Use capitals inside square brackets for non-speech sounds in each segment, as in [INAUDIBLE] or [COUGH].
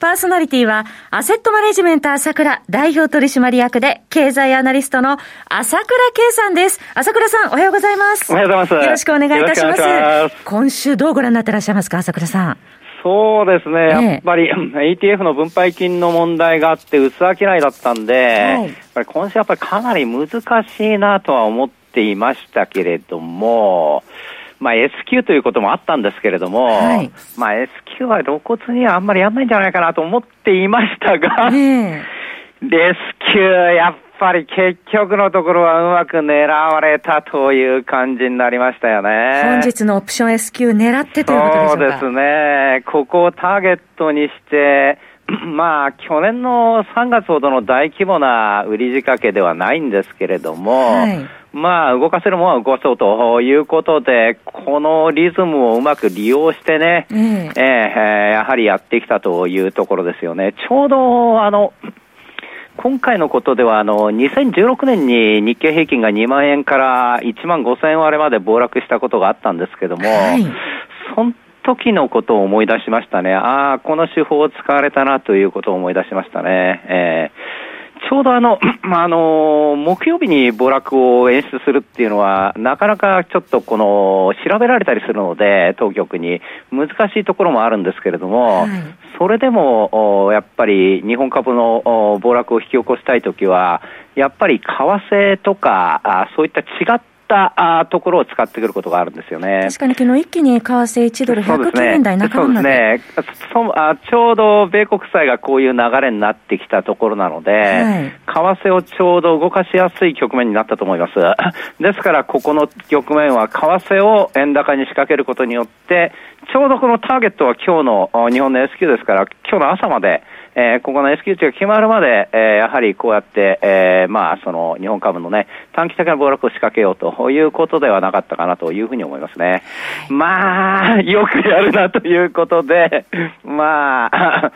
パーソナリティは、アセットマネジメント朝倉代表取締役で、経済アナリストの朝倉圭さんです。朝倉さん、おはようございます。おはようございます。よろしくお願いいたします。ます今週どうご覧になってらっしゃいますか、朝倉さん？そうですね、やっぱり ETF の分配金の問題があって、薄商いだったんで、はい、今週やっぱりかなり難しいなとは思っていましたけれども、まあ、S q ということもあったんですけれども、はい、まあ、S q は露骨にはあんまりやんないんじゃないかなと思っていましたが、えー、S q やっぱり結局のところはうまく狙われたという感じになりましたよね。本日のオプション S q 狙ってということでしょうか？そうですね。ここをターゲットにして、[CLEARS THROAT] まあ、去年の3月ほどの大規模な売り仕掛けではないんですけれども、はいまあ、動かせるものは動かそうということで、このリズムをうまく利用してね、うん、えー、やはりやってきたというところですよね。ちょうど、あの、今回のことでは、あの、2016年に日経平均が2万円から1万5千円割れまで暴落したことがあったんですけども、はい、その時のことを思い出しましたね。ああ、この手法を使われたなということを思い出しましたね。えーちょうどあの、[CLEARS THROAT] まあ、あの、木曜日に暴落を演出するっていうのは、なかなかちょっとこの、調べられたりするので、当局に、難しいところもあるんですけれども、はい、それでも、やっぱり日本株の暴落を引き起こしたいときは、やっぱり為替とか、そういった違ったったところを使ってくることがあるんですよね。確かに昨日一気に為替1ドル109円台半ばまで。そうですね。そあちょうど米国債がこういう流れになってきたところなので、はい、為替をちょうど動かしやすい局面になったと思います。[LAUGHS] ですから、ここの局面は為替を円高に仕掛けることによって、ちょうどこのターゲットは今日の日本の S q ですから、今日の朝まで、えー、ここの S q 値が決まるまで、えー、やはりこうやって、えー、まあ、その日本株のね、短期的な暴落を仕掛けようということではなかったかなというふうに思いますね。まあ、よくやるなということで、まあ、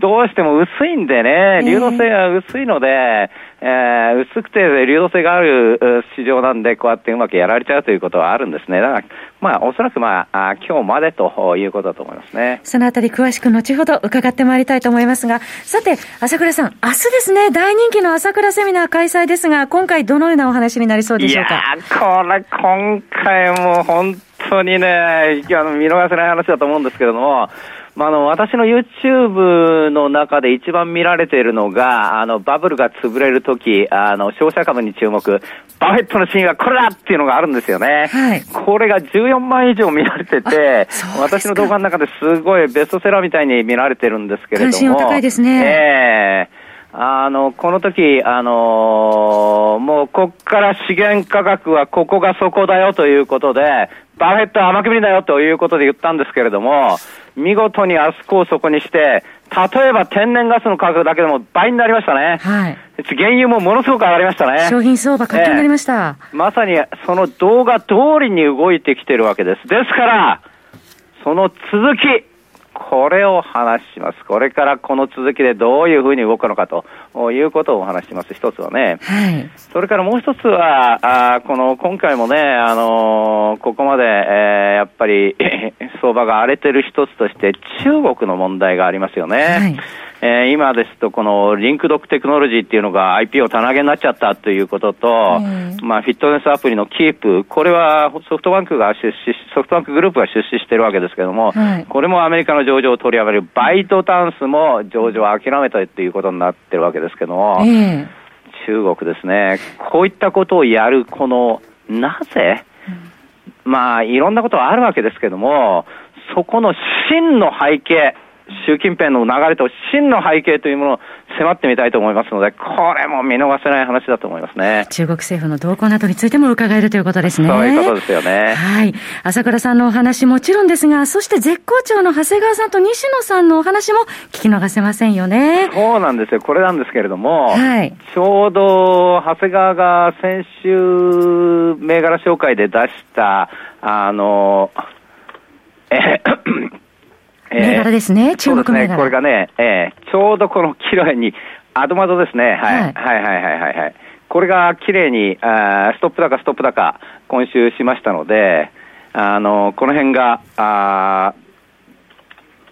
どうしても薄いんでね、流動性が薄いので、えー、薄くて流動性がある市場なんで、こうやってうまくやられちゃうということはあるんですね。だから、まあ、おそらくまあ、今日までということだと思いますね。そのあたり詳しく後ほど伺ってまいりたいと思いますが、さて、朝倉さん、明日ですね、大人気の朝倉セミナー開催ですが、今回どのようなお話になりそうでしょうか？いやこれ、今回も本当にね、あの見逃せない話だと思うんですけれども、まあ、あの、私の YouTube の中で一番見られているのが、あの、バブルが潰れるとき、あの、商社株に注目、バフェットの真意はこれだっていうのがあるんですよね。はい。これが14万以上見られてて、私の動画の中ですごいベストセラーみたいに見られてるんですけれども。関心高いですね。ええーあの、この時、あのー、もうこっから資源価格はここが底だよということで、バフェットは甘く見たよということで言ったんですけれども、見事にあそこを底にして、例えば天然ガスの価格だけでも倍になりましたね。はい。原油もものすごく上がりましたね。商品相場活気になりました、えー、まさにその動画通りに動いてきてるわけです。ですから、その続き、これを話します。これからこの続きでどういうふうに動くのかということをお話します。一つはね。はい。それからもう一つは、あこの今回もね、あのー、ここまで、えー、やっぱり [LAUGHS] 相場が荒れてる一つとして中国の問題がありますよね。はいえー、今ですと、このリンクドクテクノロジーっていうのが IP を棚上げになっちゃったということと、まあ、フィットネスアプリのキープ、これはソフトバンクが出資、ソフトバンクグループが出資してるわけですけども、はい、これもアメリカの上場を取りやめる、バイトダンスも上場を諦めたということになってるわけですけども、中国ですね、こういったことをやる、この、なぜ、まあ、いろんなことはあるわけですけども、そこの真の背景、習近平の流れと真の背景というものを迫ってみたいと思いますので、これも見逃せない話だと思いますね。中国政府の動向などについても伺えるということですね。そういうことですよね。はい。朝倉さんのお話もちろんですが、そして絶好調の長谷川さんと西野さんのお話も聞き逃せませんよね。そうなんですよ。これなんですけれども、はい、ちょうど長谷川が先週銘柄紹介で出した、あの、え銘柄ですね、中国銘柄。ね、これがね、えー、ちょうどこの綺麗に、アドマドですね、はい、はい、はいはいはいはいはい。これが綺麗にあストップ高、ストップ高、今週しましたので、あのこの辺があ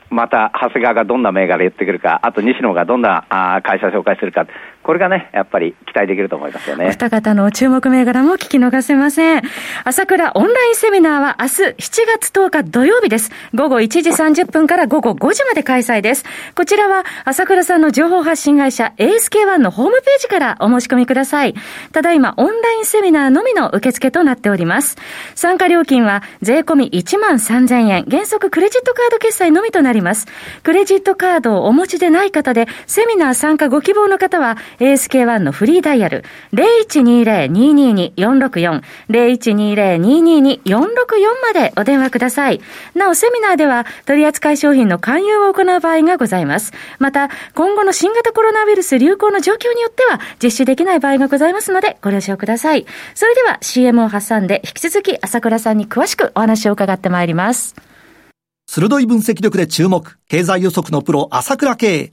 また長谷川がどんな銘柄言ってくるか、あと西野がどんなあ会社紹介するか、これがね、やっぱり期待できると思いますよね。お二方の注目銘柄も聞き逃せません。朝倉オンラインセミナーは明日7月10日土曜日です。午後1時30分から午後5時まで開催です。こちらは朝倉さんの情報発信会社 ASK1 のホームページからお申し込みください。ただいまオンラインセミナーのみの受付となっております。参加料金は税込み1万3000円、原則クレジットカード決済のみとなります。クレジットカードをお持ちでない方で、セミナー参加ご希望の方は ASK1 のフリーダイヤル0120-222-464 0120-222-464までお電話ください。なお、セミナーでは取扱い商品の勧誘を行う場合がございます。また、今後の新型コロナウイルス流行の状況によっては実施できない場合がございますのでご了承ください。それでは CM を挟んで引き続き朝倉さんに詳しくお話を伺ってまいります。鋭い分析力で注目、経済予測のプロ、朝倉慶。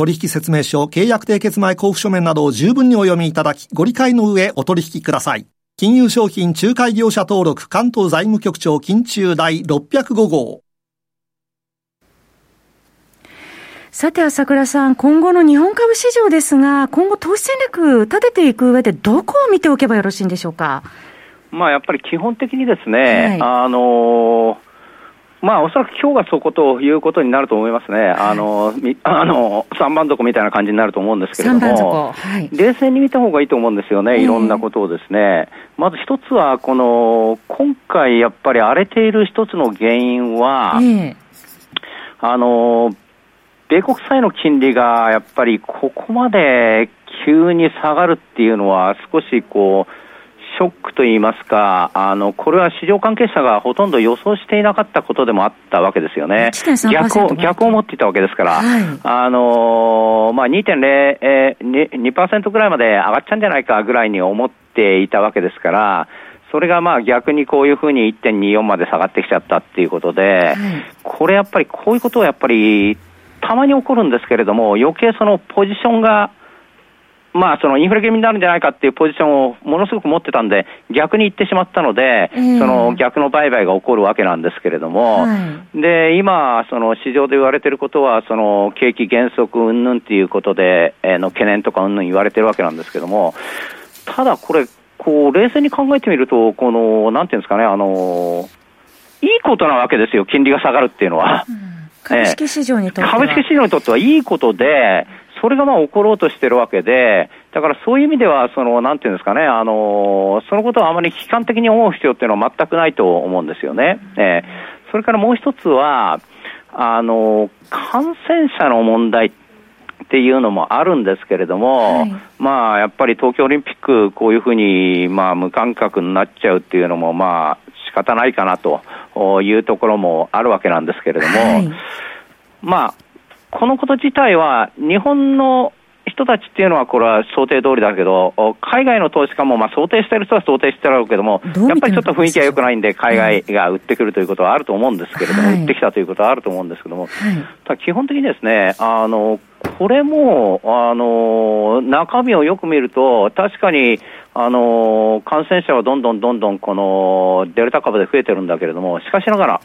取引説明書、契約締結前交付書面などを十分にお読みいただき、ご理解の上お取引ください。金融商品仲介業者登録関東財務局長金中第605号。さて、朝倉さん、今後の日本株市場ですが、今後投資戦略立てていく上で、どこを見ておけばよろしいんでしょうか？まあ、やっぱり基本的にですね、はい、あのーまあ、おそらく今日がそこということになると思いますね、はい、あの [LAUGHS] あの3番底みたいな感じになると思うんですけれども、はい、冷静に見た方がいいと思うんですよね、いろんなことをですね、まず一つは、この今回、やっぱり荒れている一つの原因は、あの米国債の金利がやっぱりここまで急に下がるっていうのは、少しこう、ショックといいますか、あのこれは市場関係者がほとんど予想していなかったことでもあったわけですよね。逆を逆を持っていたわけですから、はい、あのまあ、2.0、えー、2%ぐらいまで上がっちゃうんじゃないかぐらいに思っていたわけですから、それがまあ逆にこういうふうに1.24まで下がってきちゃったっていうことで、はい、これやっぱりこういうことはやっぱりたまに起こるんですけれども、余計そのポジションがまあ、そのインフレ気味になるんじゃないかっていうポジションをものすごく持ってたんで、逆に言ってしまったので、その逆の売買が起こるわけなんですけれども、はい、で、今、その市場で言われていることは、その景気減速云々っていうことで、えー、の懸念とか云々言われてるわけなんですけども、ただこれ、こう、冷静に考えてみると、この、なんていうんですかね、あの、いいことなわけですよ、金利が下がるっていうのは。うん、株式市場にとっては、株式市場にとってはいいことで、それがまあ起ころうとしてるわけで、だからそういう意味では、その、なんていうんですかね、あの、そのことをあまり悲観的に思う必要っていうのは全くないと思うんですよね。えー、それからもう一つは、あの、感染者の問題っていうのもあるんですけれども、はい、まあ、やっぱり東京オリンピック、こういうふうに、まあ、無観客になっちゃうっていうのも、まあ、仕方ないかなというところもあるわけなんですけれども、はい、まあ、このこと自体は、日本の人たちっていうのは、これは想定通りだけど、海外の投資家もまあ想定してる人は想定してるけども、やっぱりちょっと雰囲気が良くないんで、海外が売ってくるということはあると思うんですけれども、はい、売ってきたということはあると思うんですけども、はい、基本的にですね、あの、これも、あの、中身をよく見ると、確かに、あの、感染者はどんどんどんどんこのデルタ株で増えてるんだけれども、しかしながら、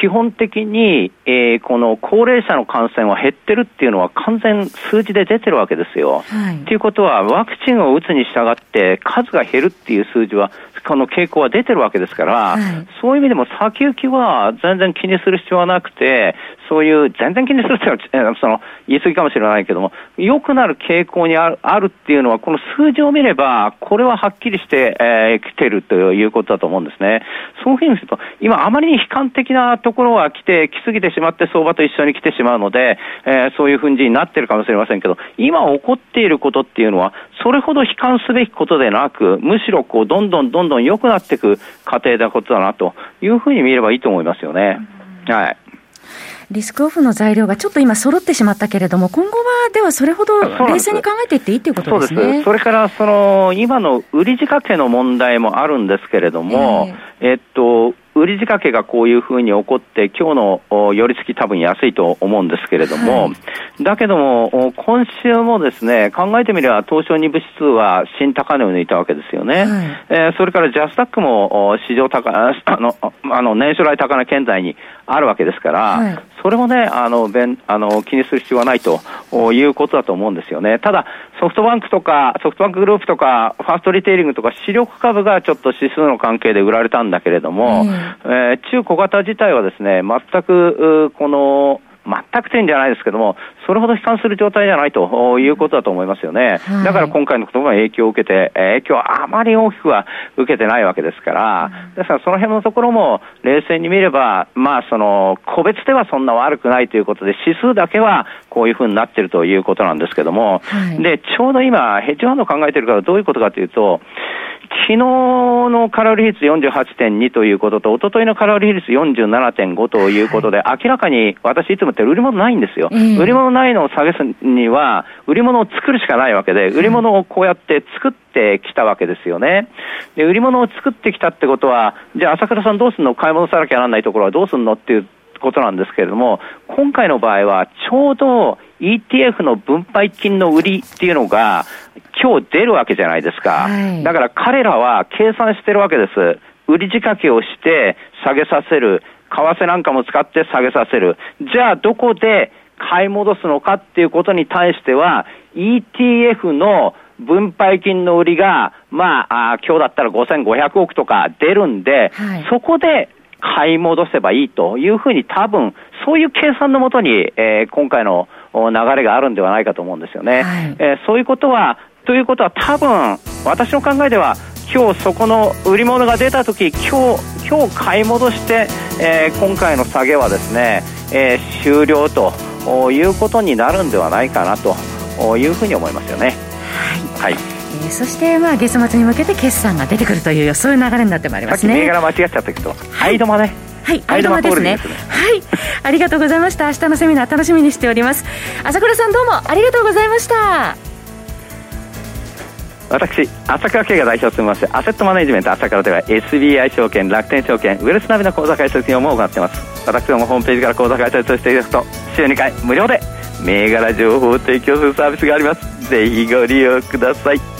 基本的に、えー、この高齢者の感染は減ってるっていうのは完全数字で出てるわけですよ。はい、ということは、ワクチンを打つに従って数が減るっていう数字はこの傾向は出てるわけですから、はい、そういう意味でも先行きは全然気にする必要はなくて、そういう全然気にするっていうのはその言い過ぎかもしれないけども、良くなる傾向にあるあるっていうのは、この数字を見れば、これははっきりして、えー、来てるということだと思うんですね。そういうふうにすると、今あまりに悲観的なところは来て、来すぎてしまって相場と一緒に来てしまうので、えー、そういうふうになってるかもしれませんけど、今起こっていることっていうのは、それほど悲観すべきことでなく、むしろこう、どんどんどんどん良くなっていく過程なことだなというふうに見ればいいと思いますよね。はい。リスクオフの材料がちょっと今揃ってしまったけれども、今後はではそれほど冷静に考えていっていいということですね。そうです。それから、その、今の売り仕掛けの問題もあるんですけれども、えー、えっと、売り仕掛けがこういうふうに起こって、今日の寄り付き多分安いと思うんですけれども、はい、だけども、今週もですね、考えてみれば東証2部指数は新高値を抜いたわけですよね。はい、えー、それからジャスタックも市場高、あの、あの年初来高値圏内にあるわけですから、はい、それもね、あの、べんあの気にする必要はないということだと思うんですよね。ただ、ソフトバンクとか、ソフトバンクグループとか、ファーストリテイリングとか、主力株がちょっと指数の関係で売られたんだけれども、うんえー、中小型自体はですね、全く、この、全く点じゃないですけども、それほど悲観する状態じゃないということだと思いますよね。はい、だから今回のことも影響を受けて、影響はあまり大きくは受けてないわけですから、ですからその辺のところも冷静に見れば、まあその、個別ではそんな悪くないということで、指数だけはこういうふうになっているということなんですけども、はい、で、ちょうど今、ヘッジファンド考えているからどういうことかというと、昨日のカロリー比率48.2ということと、一昨日のカロリー比率47.5ということで、はい、明らかに私いつも言って売り物ないんですよ。売り物ないのを下げすには、売り物を作るしかないわけで、売り物をこうやって作ってきたわけですよね。で、売り物を作ってきたってことは、じゃあ朝倉さんどうすんの？買い物さなきゃならないところはどうすんの？っていうことなんですけれども、今回の場合はちょうど ETF の分配金の売りっていうのが今日出るわけじゃないですか。はい、だから彼らは計算してるわけです。売り仕掛けをして下げさせる。為替なんかも使って下げさせる。じゃあどこで買い戻すのかっていうことに対しては ETF の分配金の売りが、まあ、あ今日だったら5500億とか出るんで、はい、そこで買い戻せばいいというふうに多分、そういう計算のもとに、えー、今回の流れがあるんではないかと思うんですよね。はい、えー、そういうことは、ということは多分、私の考えでは、今日そこの売り物が出た時今日今日買い戻して、えー、今回の下げはですね、えー、終了ということになるんではないかなというふうに思いますよね。はい、はいえー、そしてまあ月末に向けて決算が出てくるというそういう流れになってまいりますね銘柄間違っちゃったけど、はい、間ねはい、間間ですね。はい、ありがとうございました。明日のセミナー楽しみにしております。朝倉さんどうもありがとうございました。私、朝倉慶が代表を務めますアセットマネジメント朝倉では SBI 証券、楽天証券、ウェルスナビの口座開設業務を行っています。私どもホームページから口座開設をしていただくと週2回無料で銘柄情報を提供するサービスがあります。ぜひご利用ください。